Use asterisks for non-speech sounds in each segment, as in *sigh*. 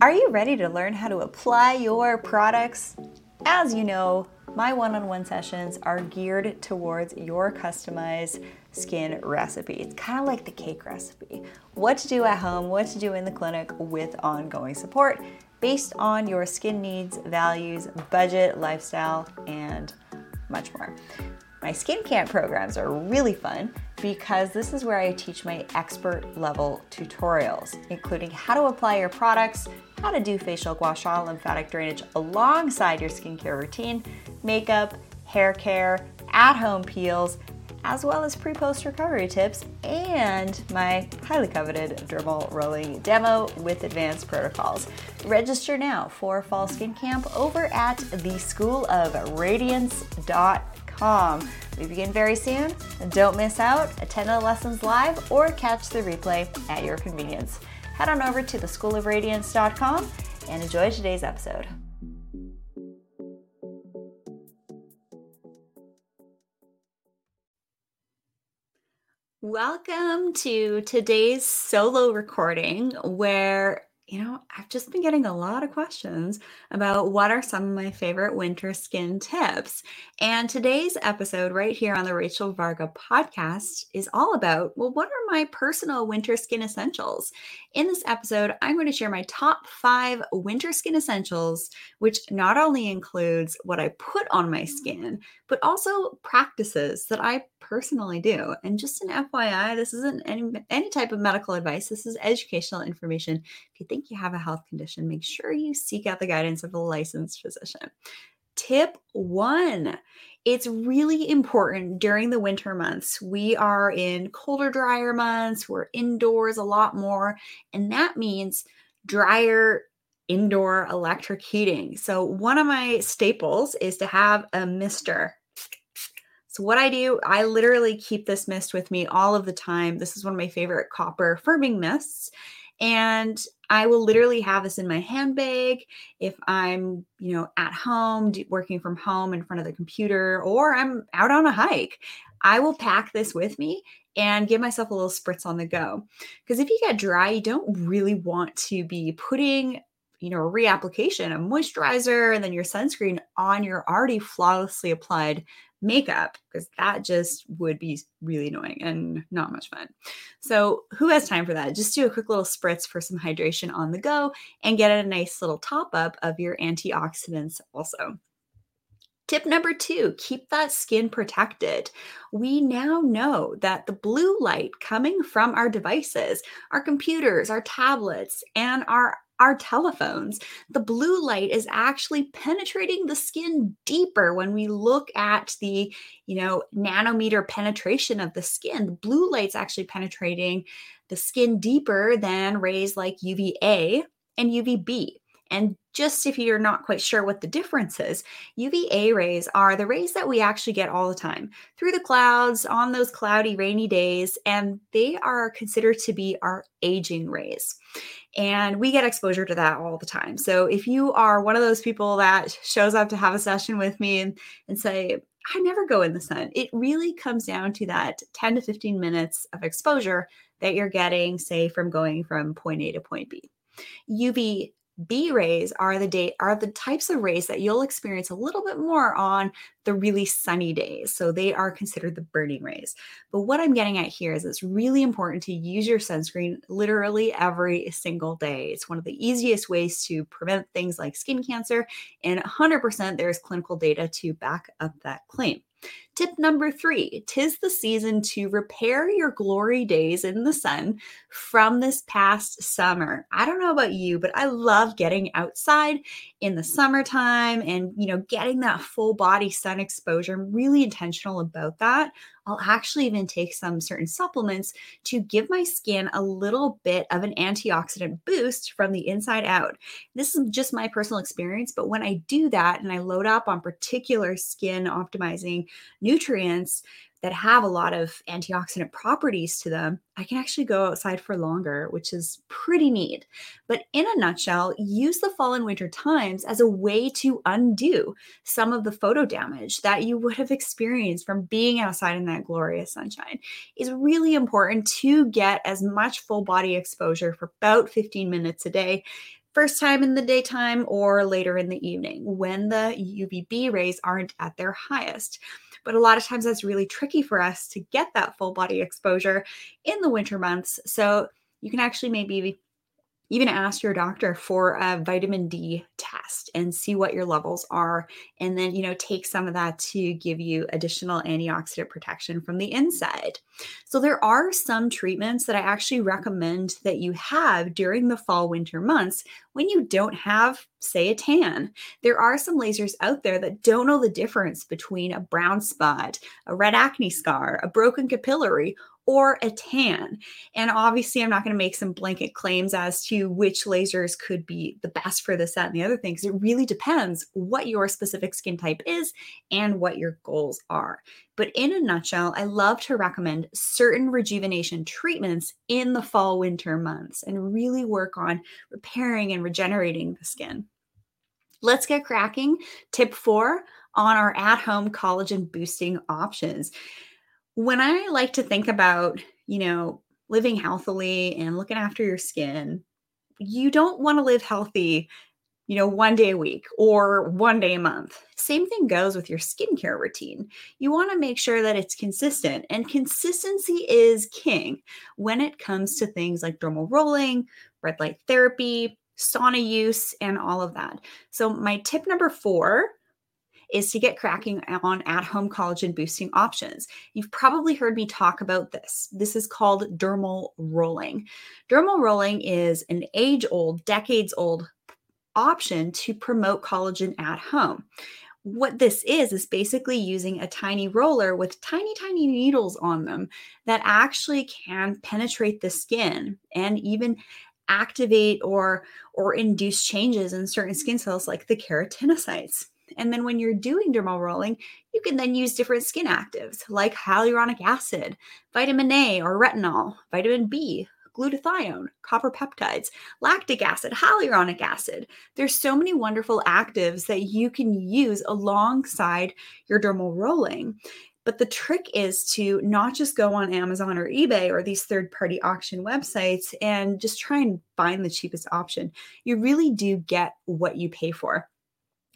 Are you ready to learn how to apply your products? As you know, my one on one sessions are geared towards your customized skin recipe. It's kind of like the cake recipe what to do at home, what to do in the clinic with ongoing support based on your skin needs, values, budget, lifestyle, and much more. My skin camp programs are really fun because this is where I teach my expert level tutorials, including how to apply your products, how to do facial gua sha lymphatic drainage alongside your skincare routine, makeup, hair care, at home peels, as well as pre post recovery tips and my highly coveted dermal rolling demo with advanced protocols. Register now for Fall Skin Camp over at theschoolofradiance.com com. We begin very soon. Don't miss out. Attend the lessons live or catch the replay at your convenience. Head on over to theschoolofradiance.com and enjoy today's episode. Welcome to today's solo recording where you know, I've just been getting a lot of questions about what are some of my favorite winter skin tips. And today's episode, right here on the Rachel Varga podcast, is all about well, what are my personal winter skin essentials? In this episode, I'm going to share my top five winter skin essentials, which not only includes what I put on my mm-hmm. skin, but also practices that I personally do. And just an FYI, this isn't any, any type of medical advice, this is educational information. You think you have a health condition, make sure you seek out the guidance of a licensed physician. Tip one it's really important during the winter months. We are in colder, drier months, we're indoors a lot more, and that means drier indoor electric heating. So, one of my staples is to have a mister. So, what I do, I literally keep this mist with me all of the time. This is one of my favorite copper firming mists. And I will literally have this in my handbag if I'm, you know, at home working from home in front of the computer or I'm out on a hike. I will pack this with me and give myself a little spritz on the go. Because if you get dry, you don't really want to be putting, you know, a reapplication, a moisturizer, and then your sunscreen on your already flawlessly applied makeup because that just would be really annoying and not much fun. So, who has time for that? Just do a quick little spritz for some hydration on the go and get a nice little top up of your antioxidants also. Tip number two, keep that skin protected. We now know that the blue light coming from our devices, our computers, our tablets, and our our telephones, the blue light is actually penetrating the skin deeper when we look at the, you know, nanometer penetration of the skin. The blue light's actually penetrating the skin deeper than rays like UVA and UVB. And just if you're not quite sure what the difference is, UVA rays are the rays that we actually get all the time through the clouds on those cloudy, rainy days, and they are considered to be our aging rays. And we get exposure to that all the time. So if you are one of those people that shows up to have a session with me and, and say, I never go in the sun, it really comes down to that 10 to 15 minutes of exposure that you're getting, say, from going from point A to point B. UV B rays are the day are the types of rays that you'll experience a little bit more on the really sunny days. So they are considered the burning rays. But what I'm getting at here is it's really important to use your sunscreen literally every single day. It's one of the easiest ways to prevent things like skin cancer and 100% there's clinical data to back up that claim. Tip number three tis the season to repair your glory days in the sun from this past summer. I don't know about you, but I love getting outside in the summertime and, you know, getting that full body sun exposure. I'm really intentional about that. I'll actually even take some certain supplements to give my skin a little bit of an antioxidant boost from the inside out. This is just my personal experience, but when I do that and I load up on particular skin optimizing nutrients, that have a lot of antioxidant properties to them, I can actually go outside for longer, which is pretty neat. But in a nutshell, use the fall and winter times as a way to undo some of the photo damage that you would have experienced from being outside in that glorious sunshine. It's really important to get as much full body exposure for about 15 minutes a day first time in the daytime or later in the evening when the UVB rays aren't at their highest. But a lot of times that's really tricky for us to get that full body exposure in the winter months. So you can actually maybe even ask your doctor for a vitamin D test and see what your levels are. And then, you know, take some of that to give you additional antioxidant protection from the inside. So, there are some treatments that I actually recommend that you have during the fall winter months when you don't have, say, a tan. There are some lasers out there that don't know the difference between a brown spot, a red acne scar, a broken capillary, or a tan. And obviously, I'm not going to make some blanket claims as to which lasers could be the best for this, that, and the other things. It really depends what your specific skin type is and what your goals are. But in a nutshell, I love to recommend certain rejuvenation treatments in the fall winter months and really work on repairing and regenerating the skin. Let's get cracking. Tip four on our at home collagen boosting options when I like to think about, you know, living healthily and looking after your skin, you don't want to live healthy, you know, one day a week or one day a month. Same thing goes with your skincare routine. You want to make sure that it's consistent, and consistency is king when it comes to things like dermal rolling, red light therapy, sauna use, and all of that. So, my tip number four is to get cracking on at home collagen boosting options. You've probably heard me talk about this. This is called dermal rolling. Dermal rolling is an age old, decades old option to promote collagen at home. What this is, is basically using a tiny roller with tiny, tiny needles on them that actually can penetrate the skin and even activate or or induce changes in certain skin cells like the keratinocytes. And then when you're doing dermal rolling, you can then use different skin actives like hyaluronic acid, vitamin A or retinol, vitamin B, glutathione, copper peptides, lactic acid, hyaluronic acid. There's so many wonderful actives that you can use alongside your dermal rolling. But the trick is to not just go on Amazon or eBay or these third party auction websites and just try and find the cheapest option. You really do get what you pay for.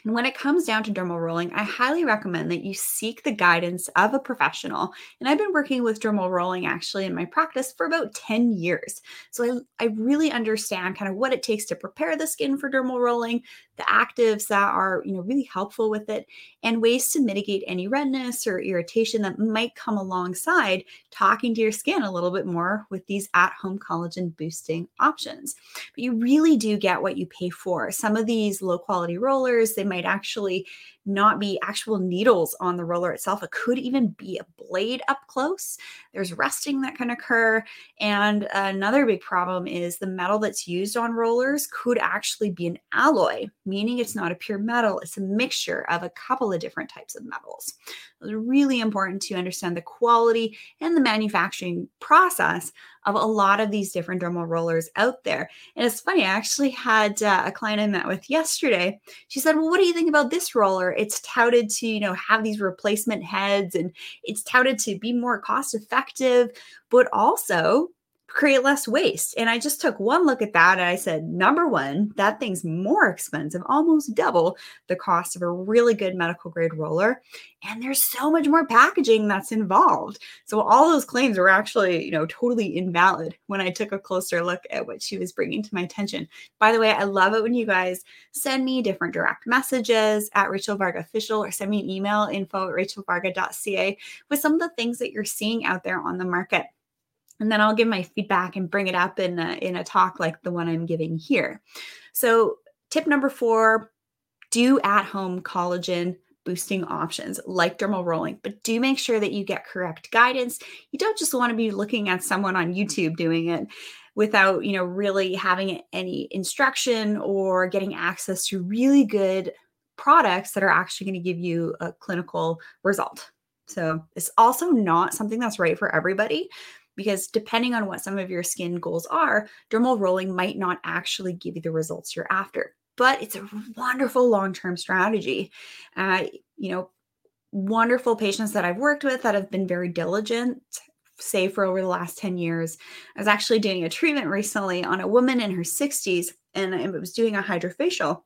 And when it comes down to dermal rolling, I highly recommend that you seek the guidance of a professional. And I've been working with dermal rolling actually in my practice for about 10 years. So I, I really understand kind of what it takes to prepare the skin for dermal rolling, the actives that are, you know, really helpful with it, and ways to mitigate any redness or irritation that might come alongside talking to your skin a little bit more with these at-home collagen boosting options. But you really do get what you pay for. Some of these low quality rollers, they might actually not be actual needles on the roller itself. It could even be a blade up close. There's rusting that can occur. And another big problem is the metal that's used on rollers could actually be an alloy, meaning it's not a pure metal, it's a mixture of a couple of different types of metals. It's really important to understand the quality and the manufacturing process of a lot of these different dermal rollers out there. And it's funny, I actually had uh, a client I met with yesterday. She said, Well, what do you think about this roller? it's touted to you know have these replacement heads and it's touted to be more cost effective but also create less waste. And I just took one look at that and I said, number one, that thing's more expensive, almost double the cost of a really good medical grade roller. And there's so much more packaging that's involved. So all those claims were actually, you know, totally invalid when I took a closer look at what she was bringing to my attention. By the way, I love it when you guys send me different direct messages at Rachel Varga Official or send me an email info at rachelvarga.ca with some of the things that you're seeing out there on the market and then I'll give my feedback and bring it up in a, in a talk like the one I'm giving here. So, tip number four do at home collagen boosting options like dermal rolling, but do make sure that you get correct guidance. You don't just want to be looking at someone on YouTube doing it without, you know, really having any instruction or getting access to really good products that are actually going to give you a clinical result. So, it's also not something that's right for everybody because depending on what some of your skin goals are, dermal rolling might not actually give you the results you're after. But it's a wonderful long term strategy. Uh, you know, wonderful patients that I've worked with that have been very diligent, say for over the last 10 years. I was actually doing a treatment recently on a woman in her 60s and I was doing a hydrofacial.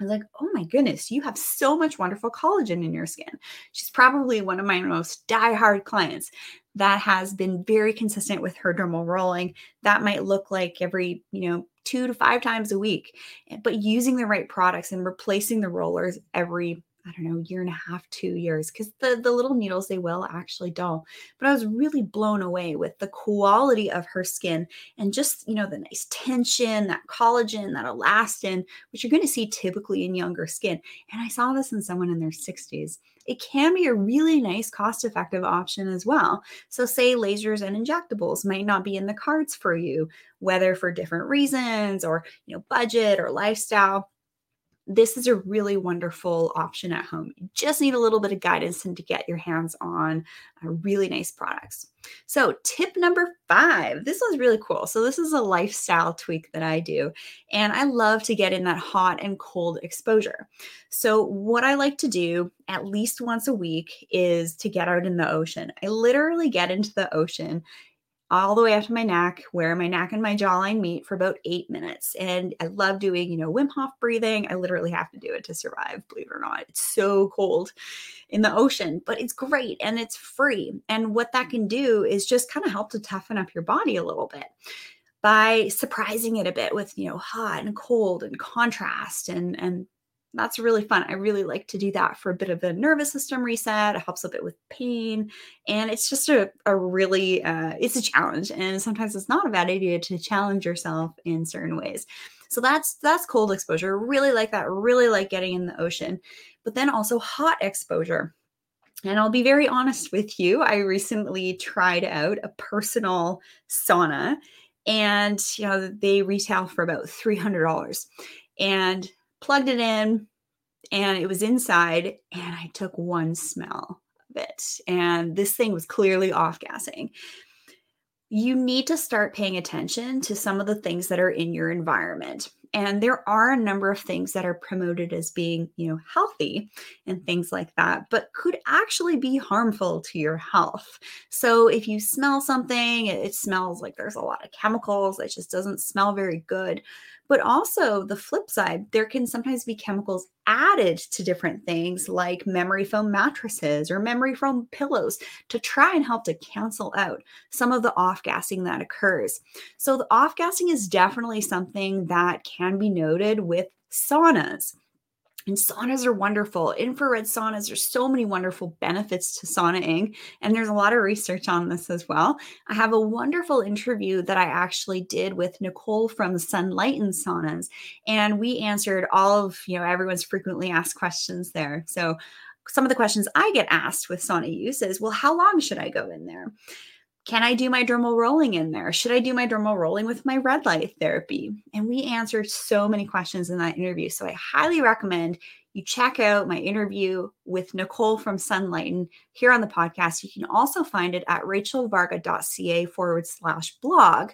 I was like, oh my goodness, you have so much wonderful collagen in your skin. She's probably one of my most die-hard clients that has been very consistent with her dermal rolling. That might look like every, you know, two to five times a week, eh, but using the right products and replacing the rollers every I don't know, year and a half, two years, because the, the little needles, they will actually dull. But I was really blown away with the quality of her skin and just, you know, the nice tension, that collagen, that elastin, which you're going to see typically in younger skin. And I saw this in someone in their 60s. It can be a really nice cost effective option as well. So, say lasers and injectables might not be in the cards for you, whether for different reasons or, you know, budget or lifestyle this is a really wonderful option at home. You just need a little bit of guidance and to get your hands on uh, really nice products. So, tip number five this one's really cool. So, this is a lifestyle tweak that I do, and I love to get in that hot and cold exposure. So, what I like to do at least once a week is to get out in the ocean. I literally get into the ocean all the way up to my neck, where my neck and my jawline meet for about eight minutes. And I love doing, you know, Wim Hof breathing. I literally have to do it to survive, believe it or not. It's so cold in the ocean, but it's great and it's free. And what that can do is just kind of help to toughen up your body a little bit by surprising it a bit with, you know, hot and cold and contrast and and that's really fun. I really like to do that for a bit of a nervous system reset. It helps a bit with pain. And it's just a, a really, uh, it's a challenge. And sometimes it's not a bad idea to challenge yourself in certain ways. So that's, that's cold exposure. Really like that. Really like getting in the ocean, but then also hot exposure. And I'll be very honest with you. I recently tried out a personal sauna and, you know, they retail for about $300. And plugged it in, and it was inside. And I took one smell of it, and this thing was clearly off gassing. You need to start paying attention to some of the things that are in your environment. And there are a number of things that are promoted as being, you know, healthy and things like that, but could actually be harmful to your health. So if you smell something, it smells like there's a lot of chemicals, it just doesn't smell very good. But also, the flip side, there can sometimes be chemicals added to different things like memory foam mattresses or memory foam pillows to try and help to cancel out some of the off gassing that occurs. So, the off gassing is definitely something that can be noted with saunas. And saunas are wonderful. Infrared saunas, there's so many wonderful benefits to saunaing. And there's a lot of research on this as well. I have a wonderful interview that I actually did with Nicole from Sunlighten Saunas. And we answered all of, you know, everyone's frequently asked questions there. So some of the questions I get asked with sauna use is, well, how long should I go in there? Can I do my dermal rolling in there? Should I do my dermal rolling with my red light therapy? And we answered so many questions in that interview. So I highly recommend you check out my interview with Nicole from Sunlighten here on the podcast. You can also find it at rachelvarga.ca forward slash blog.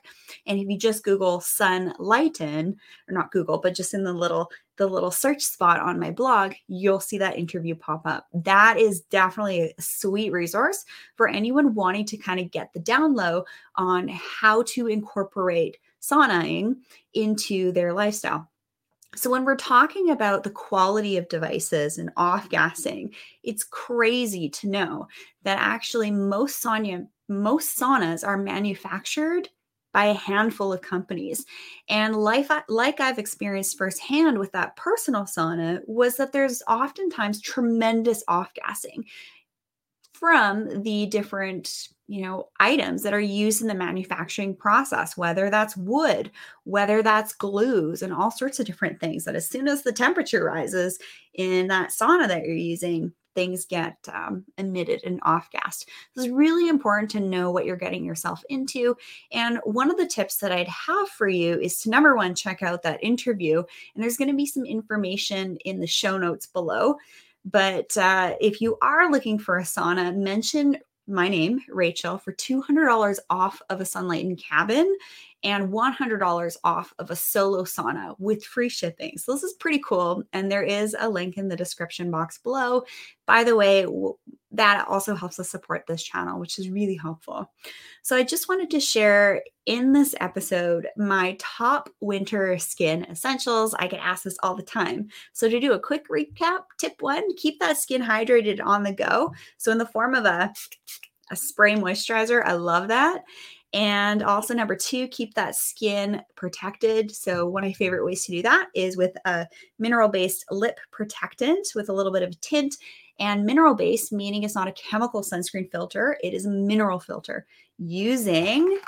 And if you just Google Sunlighten, or not Google, but just in the little the little search spot on my blog, you'll see that interview pop up. That is definitely a sweet resource for anyone wanting to kind of get the down low on how to incorporate saunaing into their lifestyle. So, when we're talking about the quality of devices and off gassing, it's crazy to know that actually most sauna, most saunas are manufactured by a handful of companies. And life, like I've experienced firsthand with that personal sauna, was that there's oftentimes tremendous off gassing from the different you know items that are used in the manufacturing process whether that's wood whether that's glues and all sorts of different things that as soon as the temperature rises in that sauna that you're using things get um, emitted and off gassed. It's really important to know what you're getting yourself into and one of the tips that i'd have for you is to number one check out that interview and there's going to be some information in the show notes below but uh, if you are looking for a sauna, mention my name, Rachel, for $200 off of a Sunlighten cabin and $100 off of a solo sauna with free shipping. So this is pretty cool. And there is a link in the description box below. By the way, that also helps us support this channel, which is really helpful. So, I just wanted to share in this episode my top winter skin essentials. I get asked this all the time. So, to do a quick recap, tip one keep that skin hydrated on the go. So, in the form of a, a spray moisturizer, I love that. And also, number two, keep that skin protected. So, one of my favorite ways to do that is with a mineral based lip protectant with a little bit of tint and mineral based, meaning it's not a chemical sunscreen filter, it is a mineral filter using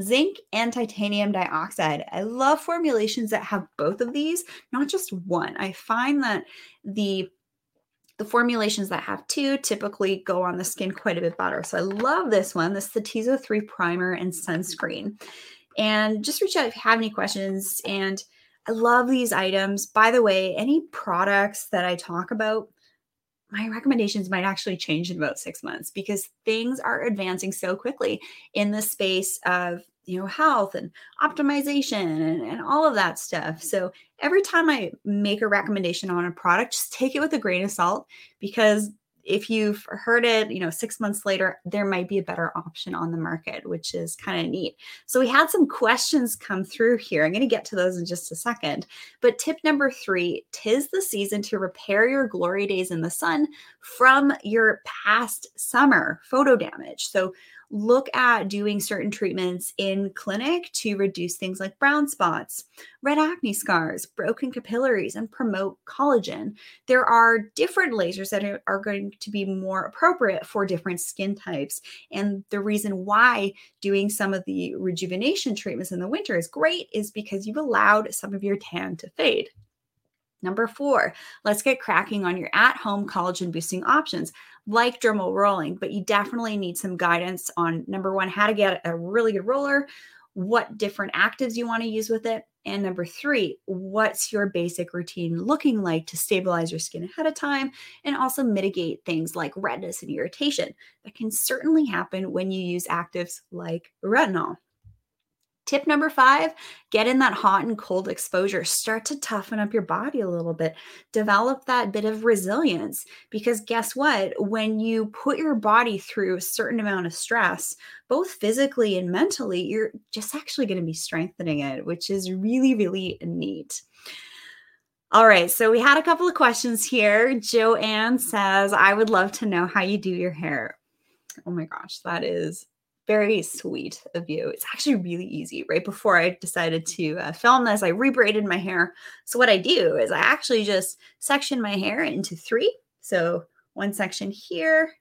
zinc and titanium dioxide. I love formulations that have both of these, not just one. I find that the the formulations that have two typically go on the skin quite a bit better. So I love this one. This is the Tizo 3 primer and sunscreen. And just reach out if you have any questions. And I love these items. By the way, any products that I talk about, my recommendations might actually change in about six months because things are advancing so quickly in the space of you know health and optimization and, and all of that stuff so every time i make a recommendation on a product just take it with a grain of salt because if you've heard it, you know, six months later, there might be a better option on the market, which is kind of neat. So we had some questions come through here. I'm going to get to those in just a second. But tip number three tis the season to repair your glory days in the sun from your past summer photo damage. So look at doing certain treatments in clinic to reduce things like brown spots, red acne scars, broken capillaries, and promote collagen. There are different lasers that are, going to be more appropriate for different skin types. And the reason why doing some of the rejuvenation treatments in the winter is great is because you've allowed some of your tan to fade. Number four, let's get cracking on your at home collagen boosting options like dermal rolling, but you definitely need some guidance on number one, how to get a really good roller, what different actives you want to use with it. And number three, what's your basic routine looking like to stabilize your skin ahead of time and also mitigate things like redness and irritation that can certainly happen when you use actives like retinol. Tip number five get in that hot and cold exposure. Start to toughen up your body a little bit. Develop that bit of resilience because guess what? When you put your body through a certain amount of stress, both physically and mentally, you're just actually going to be strengthening it, which is really, really neat. All right, so we had a couple of questions here. Joanne says, I would love to know how you do your hair. Oh my gosh, that is very sweet of you. It's actually really easy. Right before I decided to uh, film this, I rebraided my hair. So, what I do is I actually just section my hair into three. So, one section here,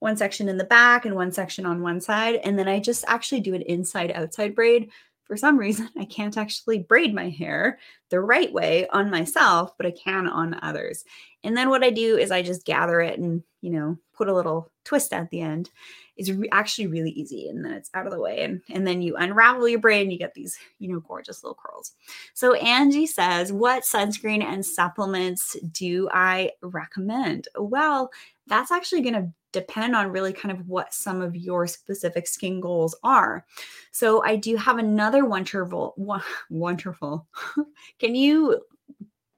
one section in the back, and one section on one side. And then I just actually do an inside outside braid. For some reason, I can't actually braid my hair the right way on myself, but I can on others. And then what I do is I just gather it and, you know, put a little twist at the end. It's re- actually really easy and then it's out of the way and, and then you unravel your braid and you get these you know gorgeous little curls. So angie says what sunscreen and supplements do i recommend? Well that's actually going to depend on really kind of what some of your specific skin goals are. So I do have another wonderful, wonderful. *laughs* Can you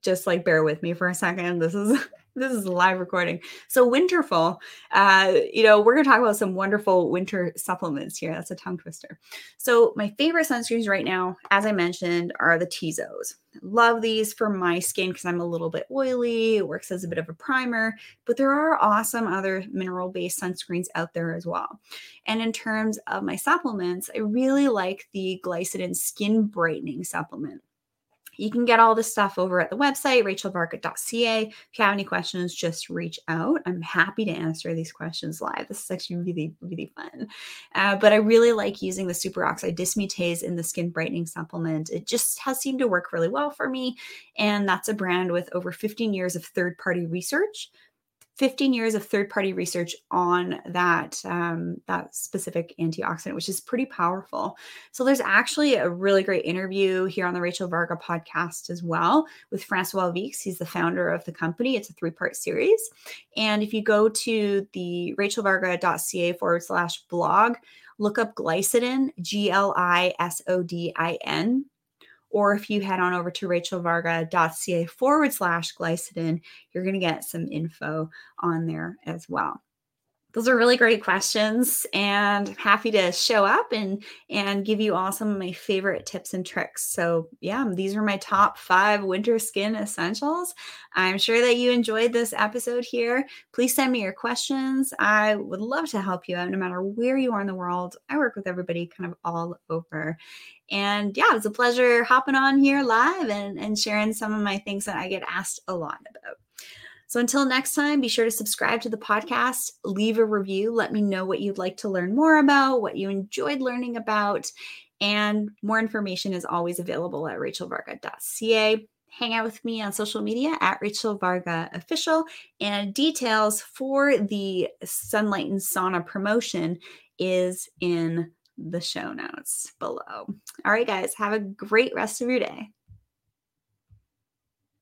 just like bear with me for a second? This is this is a live recording. So Winterful, uh, you know, we're gonna talk about some wonderful winter supplements here. That's a tongue twister. So my favorite sunscreens right now, as I mentioned, are the Tizos. Love these for my skin because I'm a little bit oily. It works as a bit of a primer, but there are awesome other mineral-based sunscreens out there as well. And in terms of my supplements, I really like the Glisodin Skin Brightening Supplement. You can get all this stuff over at the website, rachelvarga.ca. If you have any questions, just reach out. I'm happy to answer these questions live. This is actually really, really fun. Uh, but I really like using the superoxide dismutase in the skin brightening supplement. It just has seemed to work really well for me. And that's a brand with over 15 years of third party research 15 years of third-party research on that um, that specific antioxidant, which is pretty powerful. So there's actually a really great interview here on the Rachel Varga podcast as well with Francois Weeks. He's the founder of the company. It's a three-part series, and if you go to the rachelvarga.ca forward slash blog, look up Glisodin, G L I S O D I N or if you head on over to rachelvarga.ca forward slash glisodin, you're going to get some info on there as well. Those are really great questions and I'm happy to show up and and give you all some of my favorite tips and tricks. So, yeah, these are my top 5 winter skin essentials. I'm sure that you enjoyed this episode here. Please send me your questions. I would love to help you out no matter where you are in the world. I work with everybody kind of all over. And yeah, it was a pleasure hopping on here live and, and sharing some of my things that I get asked a lot about. So until next time, be sure to subscribe to the podcast, leave a review, let me know what you'd like to learn more about, what you enjoyed learning about, and more information is always available at rachelvarga.ca. Hang out with me on social media at Rachel Varga Official, and details for the Sunlighten Sauna promotion is in the show notes below. All right, guys, have a great rest of your day.